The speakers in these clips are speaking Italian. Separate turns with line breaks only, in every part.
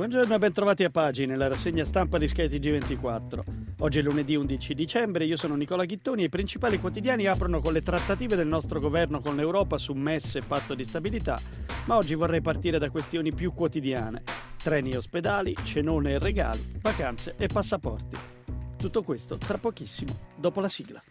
Buongiorno e bentrovati a Pagine, la rassegna stampa di Sky TG24. Oggi è lunedì 11 dicembre, io sono Nicola Chittoni e i principali quotidiani aprono con le trattative del nostro governo con l'Europa su MES e patto di stabilità, ma oggi vorrei partire da questioni più quotidiane. Treni e ospedali, cenone e regali, vacanze e passaporti. Tutto questo tra pochissimo, dopo la sigla.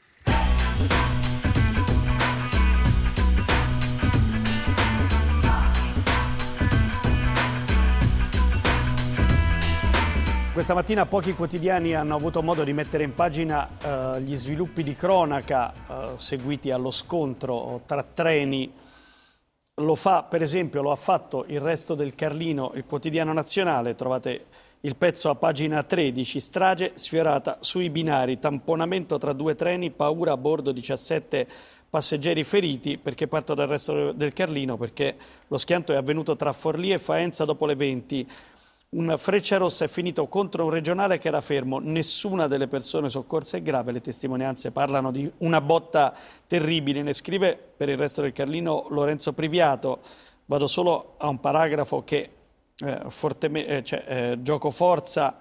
Questa mattina pochi quotidiani hanno avuto modo di mettere in pagina eh, gli sviluppi di cronaca eh, seguiti allo scontro tra treni. Lo fa, per esempio, lo ha fatto il resto del Carlino, il quotidiano nazionale. Trovate il pezzo a pagina 13, strage sfiorata sui binari, tamponamento tra due treni, paura a bordo 17 passeggeri feriti perché parto dal resto del Carlino perché lo schianto è avvenuto tra Forlì e Faenza dopo le 20 un freccia rossa è finito contro un regionale che era fermo, nessuna delle persone soccorse è grave, le testimonianze parlano di una botta terribile, ne scrive per il resto del Carlino Lorenzo Priviato, vado solo a un paragrafo che eh, fortemente, eh, cioè, eh, gioco forza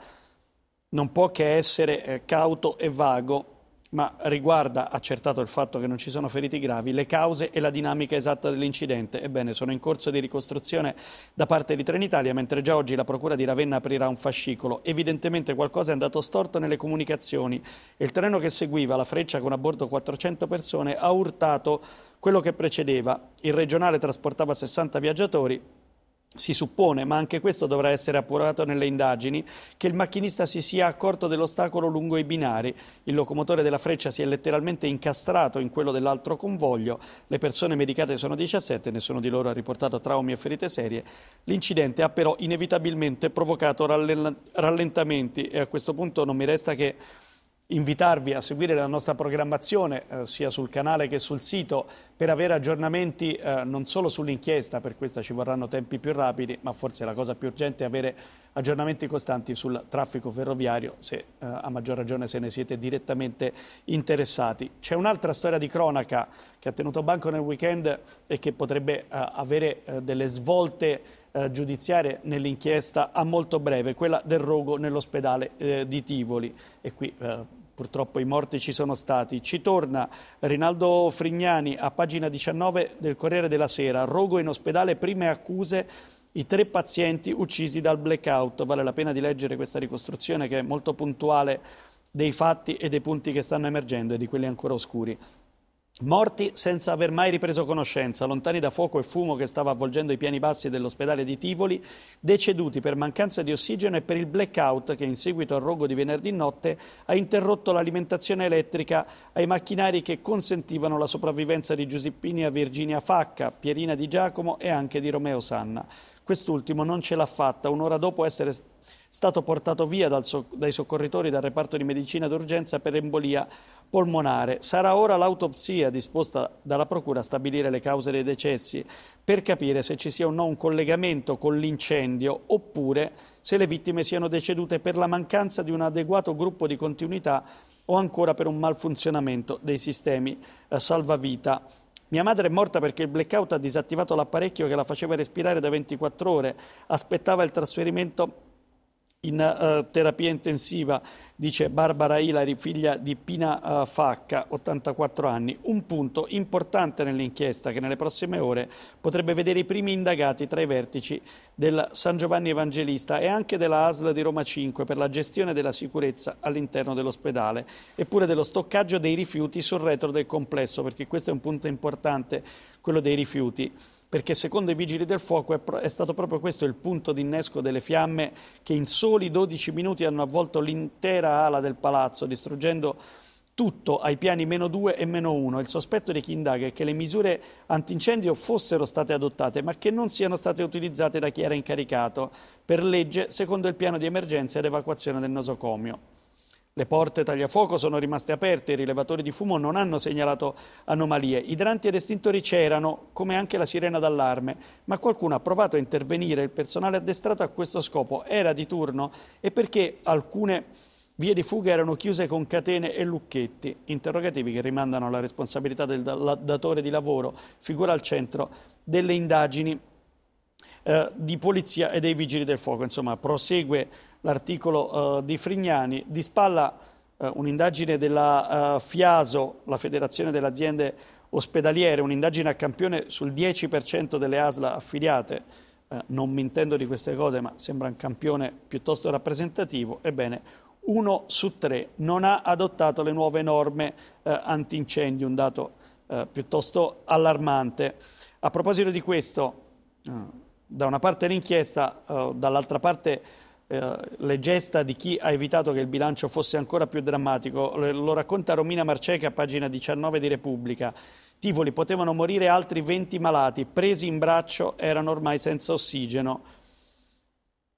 non può che essere eh, cauto e vago, ma riguarda, accertato il fatto che non ci sono feriti gravi, le cause e la dinamica esatta dell'incidente. Ebbene, sono in corso di ricostruzione da parte di Trenitalia, mentre già oggi la Procura di Ravenna aprirà un fascicolo. Evidentemente qualcosa è andato storto nelle comunicazioni. Il treno che seguiva, la Freccia con a bordo 400 persone, ha urtato quello che precedeva. Il regionale trasportava 60 viaggiatori, si suppone, ma anche questo dovrà essere appurato nelle indagini, che il macchinista si sia accorto dell'ostacolo lungo i binari. Il locomotore della freccia si è letteralmente incastrato in quello dell'altro convoglio. Le persone medicate sono 17, nessuno di loro ha riportato traumi e ferite serie. L'incidente ha però inevitabilmente provocato rallentamenti e a questo punto non mi resta che invitarvi a seguire la nostra programmazione eh, sia sul canale che sul sito per avere aggiornamenti eh, non solo sull'inchiesta, per questo ci vorranno tempi più rapidi, ma forse la cosa più urgente è avere aggiornamenti costanti sul traffico ferroviario, se eh, a maggior ragione se ne siete direttamente interessati. C'è un'altra storia di cronaca che ha tenuto banco nel weekend e che potrebbe eh, avere eh, delle svolte eh, giudiziarie nell'inchiesta a molto breve, quella del rogo nell'ospedale di Tivoli. E qui purtroppo i morti ci sono stati. Ci torna Rinaldo Frignani a pagina 19 del Corriere della Sera, rogo in ospedale, prime accuse i tre pazienti uccisi dal blackout. Vale la pena di leggere questa ricostruzione che è molto puntuale dei fatti e dei punti che stanno emergendo e di quelli ancora oscuri. Morti senza aver mai ripreso conoscenza, lontani da fuoco e fumo che stava avvolgendo i piani bassi dell'ospedale di Tivoli, deceduti per mancanza di ossigeno e per il blackout che in seguito al rogo di venerdì notte ha interrotto l'alimentazione elettrica ai macchinari che consentivano la sopravvivenza di Giuseppini a Virginia Facca, Pierina di Giacomo e anche di Romeo Sanna. Quest'ultimo non ce l'ha fatta, un'ora dopo essere stato portato via so- dai soccorritori dal reparto di medicina d'urgenza per embolia polmonare. Sarà ora l'autopsia disposta dalla Procura a stabilire le cause dei decessi per capire se ci sia o no un collegamento con l'incendio oppure se le vittime siano decedute per la mancanza di un adeguato gruppo di continuità o ancora per un malfunzionamento dei sistemi eh, salvavita. Mia madre è morta perché il blackout ha disattivato l'apparecchio che la faceva respirare da 24 ore, aspettava il trasferimento in uh, terapia intensiva, dice Barbara Ilari, figlia di Pina uh, Facca, 84 anni. Un punto importante nell'inchiesta che nelle prossime ore potrebbe vedere i primi indagati tra i vertici del San Giovanni Evangelista e anche della ASL di Roma 5 per la gestione della sicurezza all'interno dell'ospedale, eppure dello stoccaggio dei rifiuti sul retro del complesso, perché questo è un punto importante, quello dei rifiuti perché secondo i vigili del fuoco è, pro- è, stato proprio questo il punto di innesco delle fiamme che in soli 12 minuti hanno avvolto l'intera ala del palazzo, distruggendo tutto ai piani meno 2 e meno 1. Il sospetto di chi indaga è che le misure antincendio fossero state adottate, ma che non siano state utilizzate da chi era incaricato per legge secondo il piano di emergenza ed evacuazione del nosocomio. Le porte tagliafuoco sono rimaste aperte, i rilevatori di fumo non hanno segnalato anomalie, idranti ed estintori c'erano, come anche la sirena d'allarme, ma qualcuno ha provato a intervenire, il personale addestrato a questo scopo era di turno e perché alcune vie di fuga erano chiuse con catene e lucchetti, interrogativi che rimandano alla responsabilità del datore di lavoro, figura al centro delle indagini eh, di polizia e dei vigili del fuoco. Insomma, prosegue l'articolo eh, di Frignani. Di spalla eh, un'indagine della eh, FIASO, la Federazione delle Aziende Ospedaliere, un'indagine a campione sul 10% delle ASLA affiliate. Eh, non mi intendo di queste cose, ma sembra un campione piuttosto rappresentativo. Ebbene, uno su tre non ha adottato le nuove norme eh, antincendio, un dato eh, piuttosto allarmante. A proposito di questo, da una parte l'inchiesta, dall'altra parte eh, le gesta di chi ha evitato che il bilancio fosse ancora più drammatico. Lo racconta Romina Marceca, pagina 19 di Repubblica. Tivoli potevano morire altri 20 malati, presi in braccio erano ormai senza ossigeno.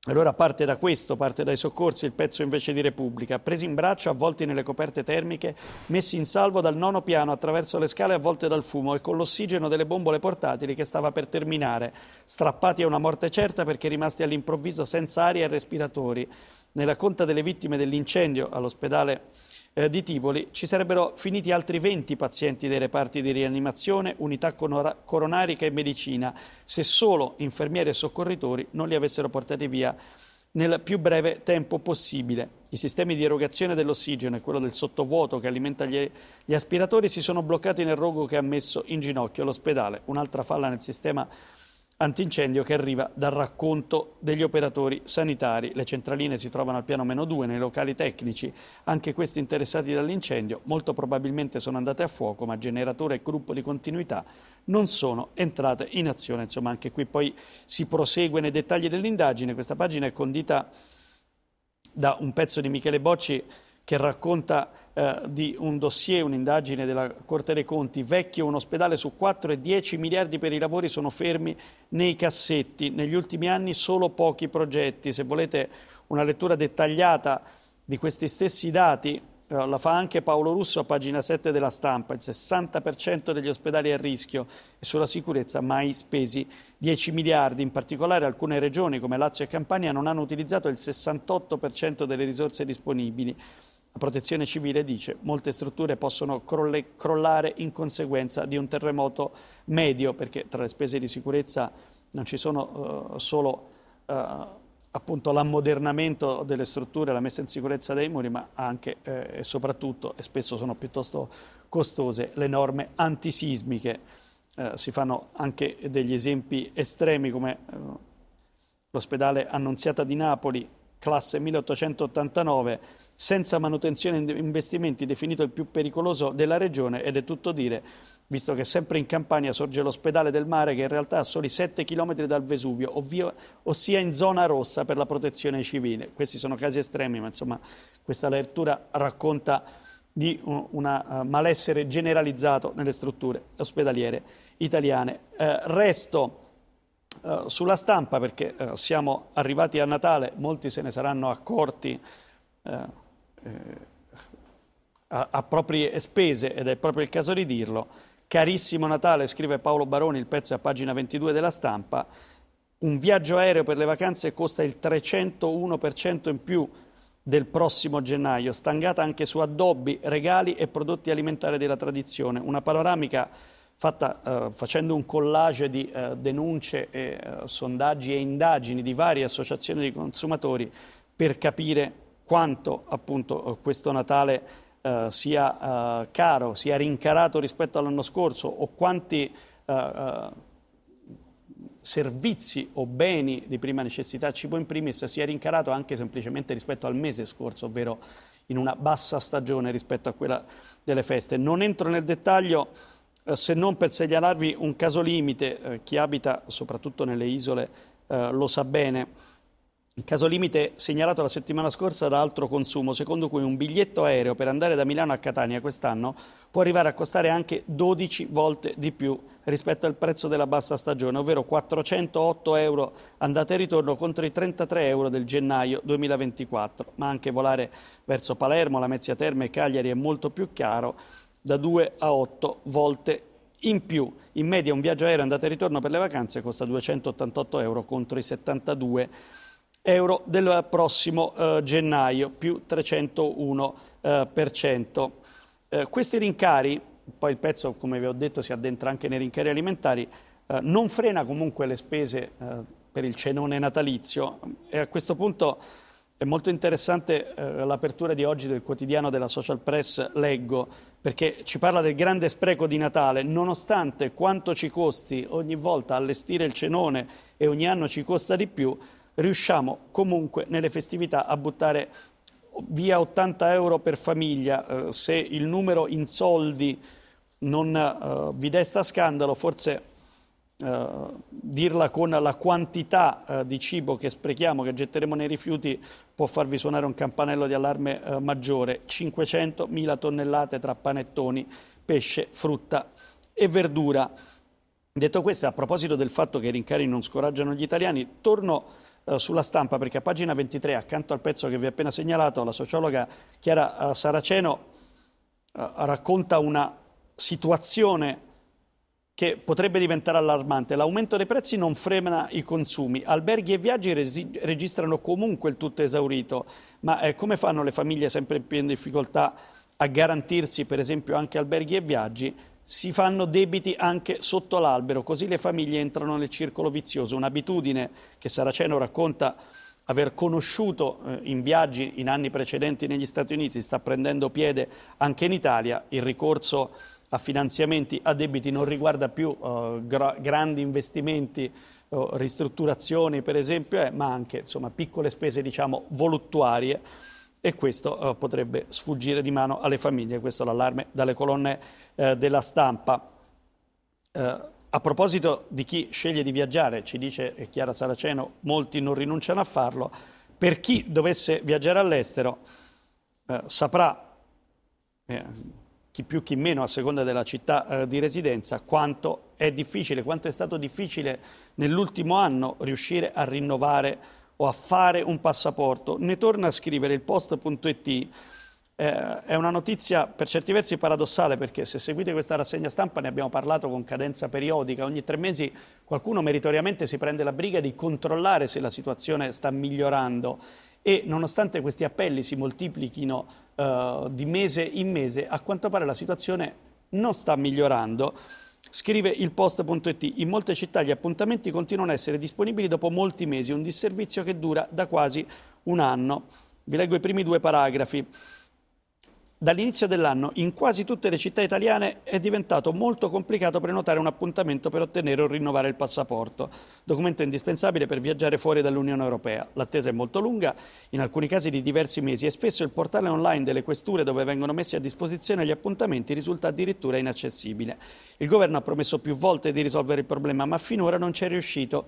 Allora parte da questo, parte dai soccorsi, il pezzo invece di Repubblica. Presi in braccio, avvolti nelle coperte termiche, messi in salvo dal nono piano attraverso le scale avvolte dal fumo e con l'ossigeno delle bombole portatili che stava per terminare, strappati a una morte certa perché rimasti all'improvviso senza aria e respiratori. Nella conta delle vittime dell'incendio all'ospedale eh, di Tivoli ci sarebbero finiti altri 20 pazienti dei reparti di rianimazione, unità coronarica e medicina, se solo infermieri e soccorritori non li avessero portati via nel più breve tempo possibile. I sistemi di erogazione dell'ossigeno e quello del sottovuoto che alimenta gli, gli aspiratori si sono bloccati nel rogo che ha messo in ginocchio l'ospedale. Un'altra falla nel sistema antincendio che arriva dal racconto degli operatori sanitari. Le centraline si trovano al piano meno 2 nei locali tecnici, anche questi interessati dall'incendio, molto probabilmente sono andate a fuoco, ma generatore e gruppo di continuità non sono entrate in azione. Insomma, anche qui poi si prosegue nei dettagli dell'indagine. Questa pagina è condita da un pezzo di Michele Bocci che racconta eh, di un dossier, un'indagine della Corte dei Conti, vecchio un ospedale su 4 e 10 miliardi per i lavori sono fermi nei cassetti, negli ultimi anni solo pochi progetti. Se volete una lettura dettagliata di questi stessi dati, eh, la fa anche Paolo Russo a pagina 7 della stampa, il 60% degli ospedali a rischio e sulla sicurezza mai spesi 10 miliardi, in particolare alcune regioni come Lazio e Campania non hanno utilizzato il 68% delle risorse disponibili. La protezione civile dice che molte strutture possono crolle, crollare in conseguenza di un terremoto medio, perché tra le spese di sicurezza non ci sono uh, solo uh, appunto l'ammodernamento delle strutture, la messa in sicurezza dei muri, ma anche eh, e soprattutto, e spesso sono piuttosto costose, le norme antisismiche. Eh, si fanno anche degli esempi estremi come eh, l'ospedale Annunziata di Napoli, classe 1889, senza manutenzione e investimenti definito il più pericoloso della regione ed è tutto dire, visto che sempre in Campania sorge l'ospedale del mare che in realtà ha soli 7 km dal Vesuvio, ovvio, ossia in zona rossa per la protezione civile. Questi sono casi estremi, ma insomma questa lettura racconta di un uh, malessere generalizzato nelle strutture ospedaliere italiane. Uh, resto uh, sulla stampa perché siamo arrivati a Natale, molti se ne saranno accorti eh, a, a proprie spese, ed è proprio il caso di dirlo, Carissimo Natale, scrive Paolo Baroni, il pezzo è a pagina 22 della stampa, un viaggio aereo per le vacanze costa il 301% in più del prossimo gennaio, stangata anche su addobbi, regali e prodotti alimentari della tradizione. Una panoramica fatta eh, facendo un collage di eh, denunce, e, eh, sondaggi e indagini di varie associazioni di consumatori per capire quanto appunto questo Natale eh, sia eh, caro, sia rincarato rispetto all'anno scorso o quanti eh, eh, servizi o beni di prima necessità, cibo in primis, sia rincarato anche semplicemente rispetto al mese scorso, ovvero in una bassa stagione rispetto a quella delle feste. Non entro nel dettaglio eh, se non per segnalarvi un caso limite, eh, chi abita soprattutto nelle isole lo sa bene, il caso limite segnalato la settimana scorsa da altro consumo, secondo cui un biglietto aereo per andare da Milano a Catania quest'anno può arrivare a costare anche 12 volte di più rispetto al prezzo della bassa stagione, ovvero 408 euro andata e ritorno contro i 33 euro del gennaio 2024. Ma anche volare verso Palermo, la Mezzia Terme e Cagliari è molto più caro, da 2 a 8 volte in più. In media un viaggio aereo andata e ritorno per le vacanze costa 288 euro contro i 72 euro del prossimo eh, gennaio, più 301%. Eh, per cento. Eh, questi rincari, poi il pezzo come vi ho detto si addentra anche nei rincari alimentari, eh, non frena comunque le spese eh, per il cenone natalizio e a questo punto è molto interessante eh, l'apertura di oggi del quotidiano della social press, leggo, perché ci parla del grande spreco di Natale, nonostante quanto ci costi ogni volta allestire il cenone e ogni anno ci costa di più, riusciamo comunque nelle festività a buttare via 80 euro per famiglia. Eh, se il numero in soldi non eh, vi desta scandalo, forse dirla con la quantità eh, di cibo che sprechiamo, che getteremo nei rifiuti, può farvi suonare un campanello di allarme eh, maggiore. 500.000 tonnellate tra panettoni, pesce, frutta e verdura. Detto questo, a proposito del fatto che i rincari non scoraggiano gli italiani, torno eh, sulla stampa perché a pagina 23, accanto al pezzo che vi ho appena segnalato, la sociologa Chiara eh, Saraceno racconta una situazione che potrebbe diventare allarmante. L'aumento dei prezzi non frena i consumi. Alberghi e viaggi resi- registrano comunque il tutto esaurito, ma eh, come fanno le famiglie sempre più in difficoltà a garantirsi, per esempio, anche alberghi e viaggi? Si fanno debiti anche sotto l'albero, così le famiglie entrano nel circolo vizioso. Un'abitudine che Saraceno racconta aver conosciuto eh, in viaggi in anni precedenti negli Stati Uniti, sta prendendo piede anche in Italia, il ricorso a finanziamenti a debiti non riguarda più uh, gra grandi investimenti, uh, ristrutturazioni per esempio, eh, ma anche insomma, piccole spese diciamo, voluttuarie e questo uh, potrebbe sfuggire di mano alle famiglie. Questo è l'allarme dalle colonne della stampa. a proposito di chi sceglie di viaggiare, ci dice Chiara Saraceno, molti non rinunciano a farlo, per chi dovesse viaggiare all'estero saprà chi più chi meno a seconda della città eh, di residenza, quanto è difficile, quanto è stato difficile nell'ultimo anno riuscire a rinnovare o a fare un passaporto. Ne torna a scrivere il post.it. Eh, è una notizia per certi versi paradossale perché se seguite questa rassegna stampa ne abbiamo parlato con cadenza periodica, ogni tre mesi qualcuno meritoriamente si prende la briga di controllare se la situazione sta migliorando e nonostante questi appelli si moltiplichino uh, di mese in mese, a quanto pare la situazione non sta migliorando. Scrive il post.it, in molte città gli appuntamenti continuano a essere disponibili dopo molti mesi, un disservizio che dura da quasi un anno. Vi leggo i primi due paragrafi. Dall'inizio dell'anno in quasi tutte le città italiane è diventato molto complicato prenotare un appuntamento per ottenere o rinnovare il passaporto, documento indispensabile per viaggiare fuori dall'Unione Europea. L'attesa è molto lunga, in alcuni casi di diversi mesi e spesso il portale online delle questure dove vengono messi a disposizione gli appuntamenti risulta addirittura inaccessibile. Il governo ha promesso più volte di risolvere il problema, ma finora non ci è riuscito.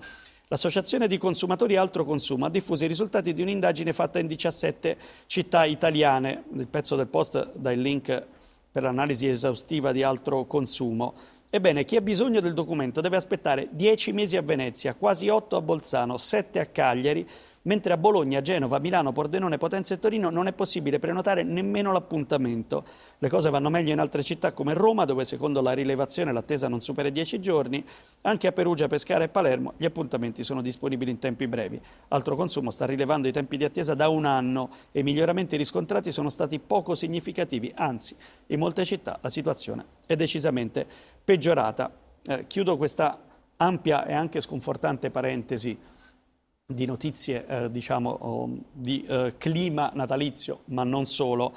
L'Associazione di consumatori Altro Consumo ha diffuso i risultati di un'indagine fatta in 17 città italiane. Il pezzo del post dà il link per l'analisi esaustiva di Altro Consumo. Ebbene, chi ha bisogno del documento deve aspettare 10 mesi a Venezia, quasi 8 a Bolzano, 7 a Cagliari, mentre a Bologna, Genova, Milano, Pordenone, Potenza e Torino non è possibile prenotare nemmeno l'appuntamento. Le cose vanno meglio in altre città come Roma, dove secondo la rilevazione l'attesa non supera i 10 giorni. Anche a Perugia, Pescara e Palermo gli appuntamenti sono disponibili in tempi brevi. Altro consumo sta rilevando i tempi di attesa da un anno e i miglioramenti riscontrati sono stati poco significativi, anzi in molte città la situazione è decisamente peggiorata. Eh, chiudo questa ampia e anche sconfortante parentesi di notizie eh, diciamo, di eh, clima natalizio, ma non solo,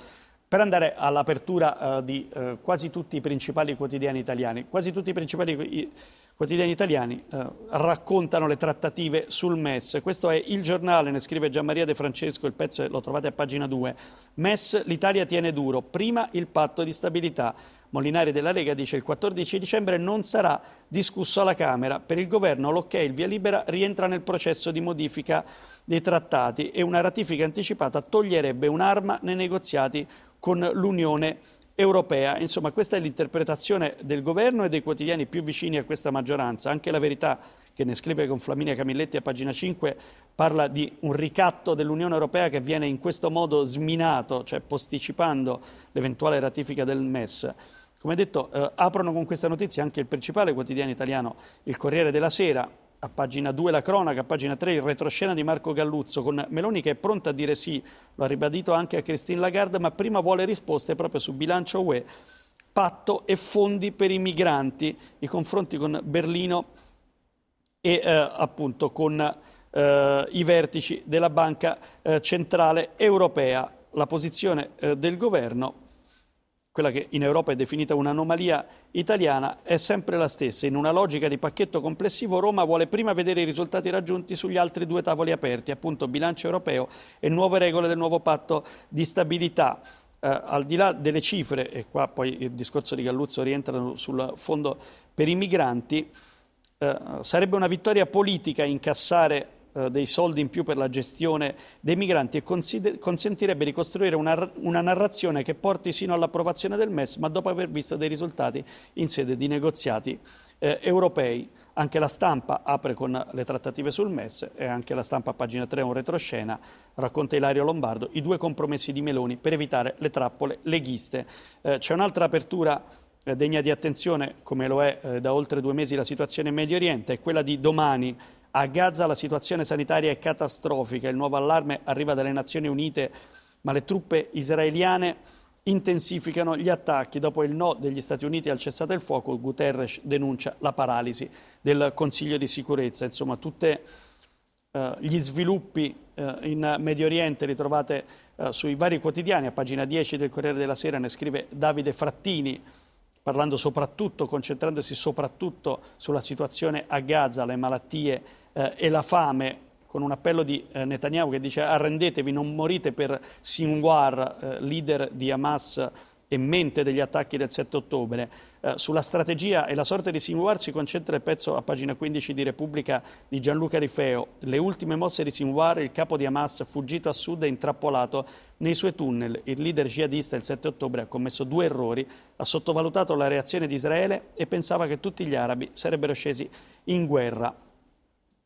per andare all'apertura eh, di eh, quasi tutti i principali quotidiani italiani. Quasi tutti i principali quotidiani italiani eh, raccontano le trattative sul MES. Questo è il giornale, ne scrive Gianmaria De Francesco, il pezzo lo trovate a pagina 2. MES, l'Italia tiene duro, prima il patto di stabilità. Molinari della Lega dice il 14 dicembre non sarà discusso alla Camera. Per il governo l'ok, il via libera rientra nel processo di modifica dei trattati e una ratifica anticipata toglierebbe un'arma nei negoziati con l'Unione Europea. Insomma, questa è l'interpretazione del governo e dei quotidiani più vicini a questa maggioranza. Anche la verità, che ne scrive con Flaminia Camilletti a pagina 5, parla di un ricatto dell'Unione Europea che viene in questo modo sminato, cioè posticipando l'eventuale ratifica del MES. Come detto, eh, aprono con questa notizia anche il principale quotidiano italiano, il Corriere della Sera, a pagina 2 la cronaca, a pagina 3 il retroscena di Marco Galluzzo, con Meloni che è pronta a dire sì, lo ha ribadito anche a Christine Lagarde, ma prima vuole risposte proprio su bilancio UE, patto e fondi per i migranti, i confronti con Berlino e eh, appunto con eh, i vertici della Banca eh, Centrale Europea. La posizione eh, del governo quella che in Europa è definita un'anomalia italiana, è sempre la stessa. In una logica di pacchetto complessivo Roma vuole prima vedere i risultati raggiunti sugli altri due tavoli aperti, appunto bilancio europeo e nuove regole del nuovo patto di stabilità. Eh, al di là delle cifre, e qua poi il discorso di Galluzzo rientra sul fondo per i migranti, eh, sarebbe una vittoria politica incassare eh, dei soldi in più per la gestione dei migranti e consentirebbe di costruire una, una, narrazione che porti sino all'approvazione del MES, ma dopo aver visto dei risultati in sede di negoziati eh, europei. Anche la stampa apre con le trattative sul MES e anche la stampa a pagina 3 un retroscena, racconta Ilario Lombardo, i due compromessi di Meloni per evitare le trappole leghiste. Eh, c'è un'altra apertura eh, degna di attenzione, come lo è eh, da oltre due mesi la situazione in Medio Oriente, è quella di domani a Gaza la situazione sanitaria è catastrofica, il nuovo allarme arriva dalle Nazioni Unite, ma le truppe israeliane intensificano gli attacchi. Dopo il no degli Stati Uniti al cessate il fuoco, Guterres denuncia la paralisi del Consiglio di sicurezza. Insomma, tutti eh, gli sviluppi eh, in Medio Oriente li trovate eh, sui vari quotidiani. A pagina 10 del Corriere della Sera ne scrive Davide Frattini, parlando soprattutto, concentrandosi soprattutto sulla situazione a Gaza, le malattie eh, e la fame, con un appello di eh, Netanyahu che dice arrendetevi, non morite per Sinwar, eh, leader di Hamas e mente degli attacchi del 7 ottobre. Eh, sulla strategia e la sorte di Sinwar si concentra il pezzo a pagina 15 di Repubblica di Gianluca Rifeo. Le ultime mosse di Sinwar, il capo di Hamas, fuggito a sud e intrappolato nei suoi tunnel. Il leader jihadista il 7 ottobre ha commesso due errori, ha sottovalutato la reazione di Israele e pensava che tutti gli arabi sarebbero scesi in guerra.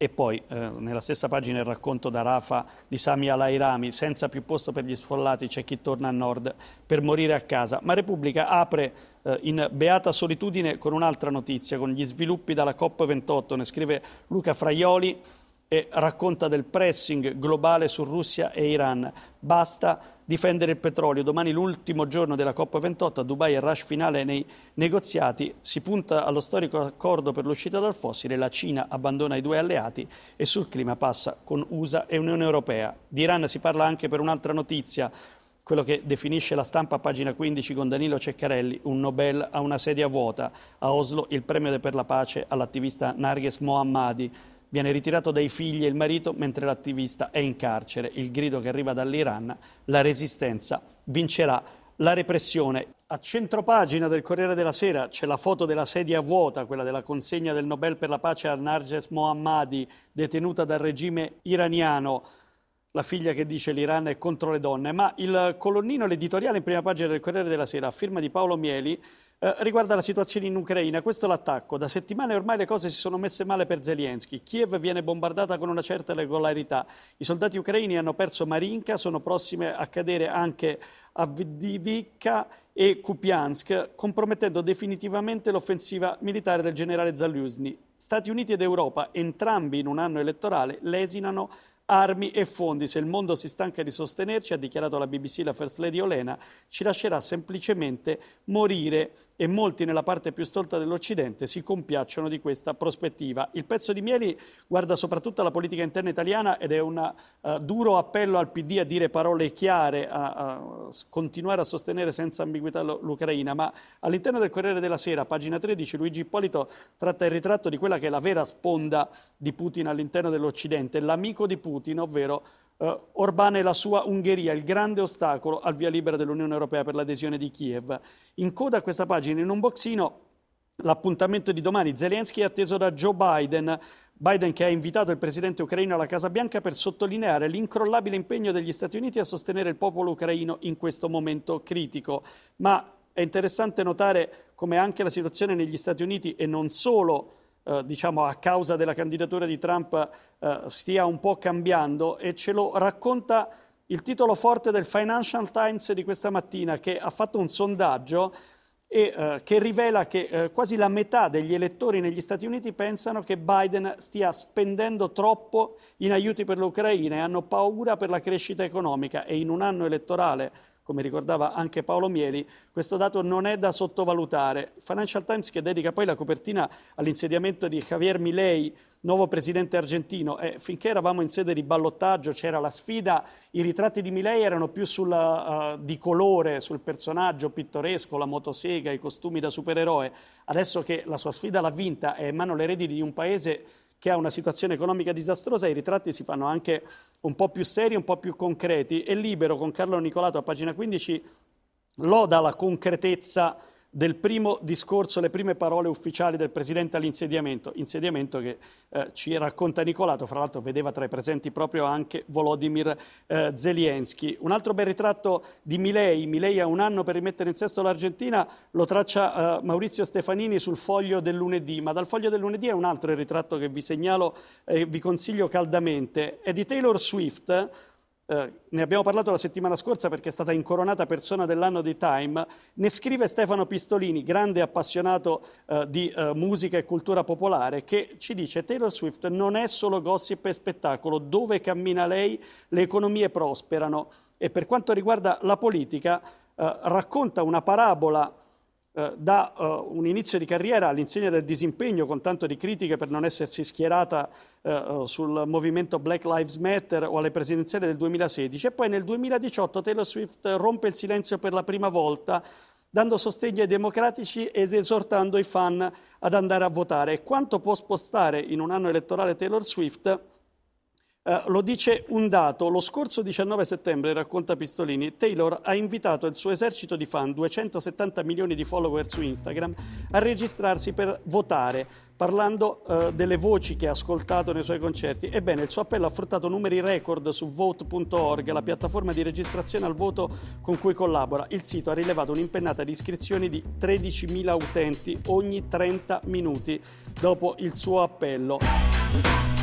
E poi eh, nella stessa pagina il racconto da Rafa di Sami Alairami, senza più posto per gli sfollati c'è chi torna a nord per morire a casa. Ma Repubblica apre eh, in beata solitudine con un'altra notizia, con gli sviluppi dalla COP28, ne scrive Luca Fraioli e racconta del pressing globale su Russia e Iran. Basta difendere il petrolio. Domani l'ultimo giorno della COP28 a Dubai il rush finale nei negoziati. Si punta allo storico accordo per l'uscita dal fossile. La Cina abbandona i due alleati e sul clima passa con USA e Unione Europea. Di Iran si parla anche per un'altra notizia quello che definisce la stampa a pagina 15 con Danilo Ceccarelli, un Nobel a una sedia vuota. A Oslo il premio per la pace all'attivista Narges Mohammadi. Viene ritirato dai figli e il marito mentre l'attivista è in carcere. Il grido che arriva dall'Iran, la resistenza vincerà la repressione. A centropagina del Corriere della Sera c'è la foto della sedia vuota, quella della consegna del Nobel per la pace a Narges Mohammadi, detenuta dal regime iraniano la figlia che dice l'Iran è contro le donne, ma il colonnino, l'editoriale in prima pagina del Corriere della Sera, a firma di Paolo Mieli, eh, riguarda la situazione in Ucraina. Questo è l'attacco. Da settimane ormai le cose si sono messe male per Zelensky. Kiev viene bombardata con una certa regolarità. I soldati ucraini hanno perso Marinka, sono prossime a cadere anche a Avdiivka e Kupiansk, compromettendo definitivamente l'offensiva militare del generale Zaluzny. Stati Uniti ed Europa, entrambi in un anno elettorale, lesinano armi e fondi. Se il mondo si stanca di sostenerci, ha dichiarato la BBC la First Lady Olena, ci lascerà semplicemente morire e molti nella parte più stolta dell'Occidente si compiacciono di questa prospettiva. Il pezzo di Mieli guarda soprattutto alla politica interna italiana ed è un uh, duro appello al PD a dire parole chiare, a, a continuare a sostenere senza ambiguità l'Ucraina, ma all'interno del Corriere della Sera, pagina 13, Luigi Ippolito tratta il ritratto di quella che è la vera sponda di Putin all'interno dell'Occidente, l'amico di Putin, ovvero Uh, Orbán e la sua Ungheria, il grande ostacolo al via libera dell'Unione Europea per l'adesione di Kiev. In coda a questa pagina, in un boxino, l'appuntamento di domani. Zelensky è atteso da Joe Biden. Biden che ha invitato il presidente ucraino alla Casa Bianca per sottolineare l'incrollabile impegno degli Stati Uniti a sostenere il popolo ucraino in questo momento critico. Ma è interessante notare come anche la situazione negli Stati Uniti e non solo eh, diciamo a causa della candidatura di Trump eh, stia un po' cambiando e ce lo racconta il titolo forte del Financial Times di questa mattina che ha fatto un sondaggio e eh, che rivela che eh, quasi la metà degli elettori negli Stati Uniti pensano che Biden stia spendendo troppo in aiuti per l'Ucraina e hanno paura per la crescita economica. E in un anno elettorale come ricordava anche Paolo Mieli, questo dato non è da sottovalutare. Financial Times che dedica poi la copertina all'insediamento di Javier Milei nuovo presidente argentino. E finché eravamo in sede di ballottaggio, c'era la sfida, i ritratti di Milei erano più sulla, uh, di colore, sul personaggio pittoresco, la motosega, i costumi da supereroe. Adesso che la sua sfida l'ha vinta è in mano redini di un paese che ha una situazione economica disastrosa, i ritratti si fanno anche un po' più seri, un po' più concreti. E Libero, con Carlo Nicolato a pagina 15, loda la concretezza del primo discorso, le prime parole ufficiali del Presidente all'insediamento, insediamento che eh, ci racconta Nicolato, fra l'altro vedeva tra i presenti proprio anche Volodymyr eh, Zelensky. Un altro bel ritratto di Milei, Milei ha un anno per rimettere in sesto l'Argentina, lo traccia eh, Maurizio Stefanini sul foglio del lunedì, ma dal foglio del lunedì è un altro il ritratto che vi segnalo e vi consiglio caldamente, è di Taylor Swift, eh, ne abbiamo parlato la settimana scorsa perché è stata incoronata persona dell'anno di Time, ne scrive Stefano Pistolini, grande appassionato eh, di eh, musica e cultura popolare, che ci dice Taylor Swift non è solo gossip e spettacolo, dove cammina lei le economie prosperano e per quanto riguarda la politica eh, racconta una parabola eh, da uh, un inizio di carriera all'insegna del disimpegno, con tanto di critiche per non essersi schierata uh, sul movimento Black Lives Matter o alle presidenziali del 2016, e poi nel 2018 Taylor Swift rompe il silenzio per la prima volta dando sostegno ai democratici ed esortando i fan ad andare a votare. Quanto può spostare in un anno elettorale Taylor Swift? Uh, lo dice un dato, lo scorso 19 settembre, racconta Pistolini, Taylor ha invitato il suo esercito di fan, 270 milioni di follower su Instagram, a registrarsi per votare, parlando uh, delle voci che ha ascoltato nei suoi concerti. Ebbene, il suo appello ha fruttato numeri record su vote.org, la piattaforma di registrazione al voto con cui collabora. Il sito ha rilevato un'impennata di iscrizioni di 13.000 utenti ogni 30 minuti dopo il suo appello.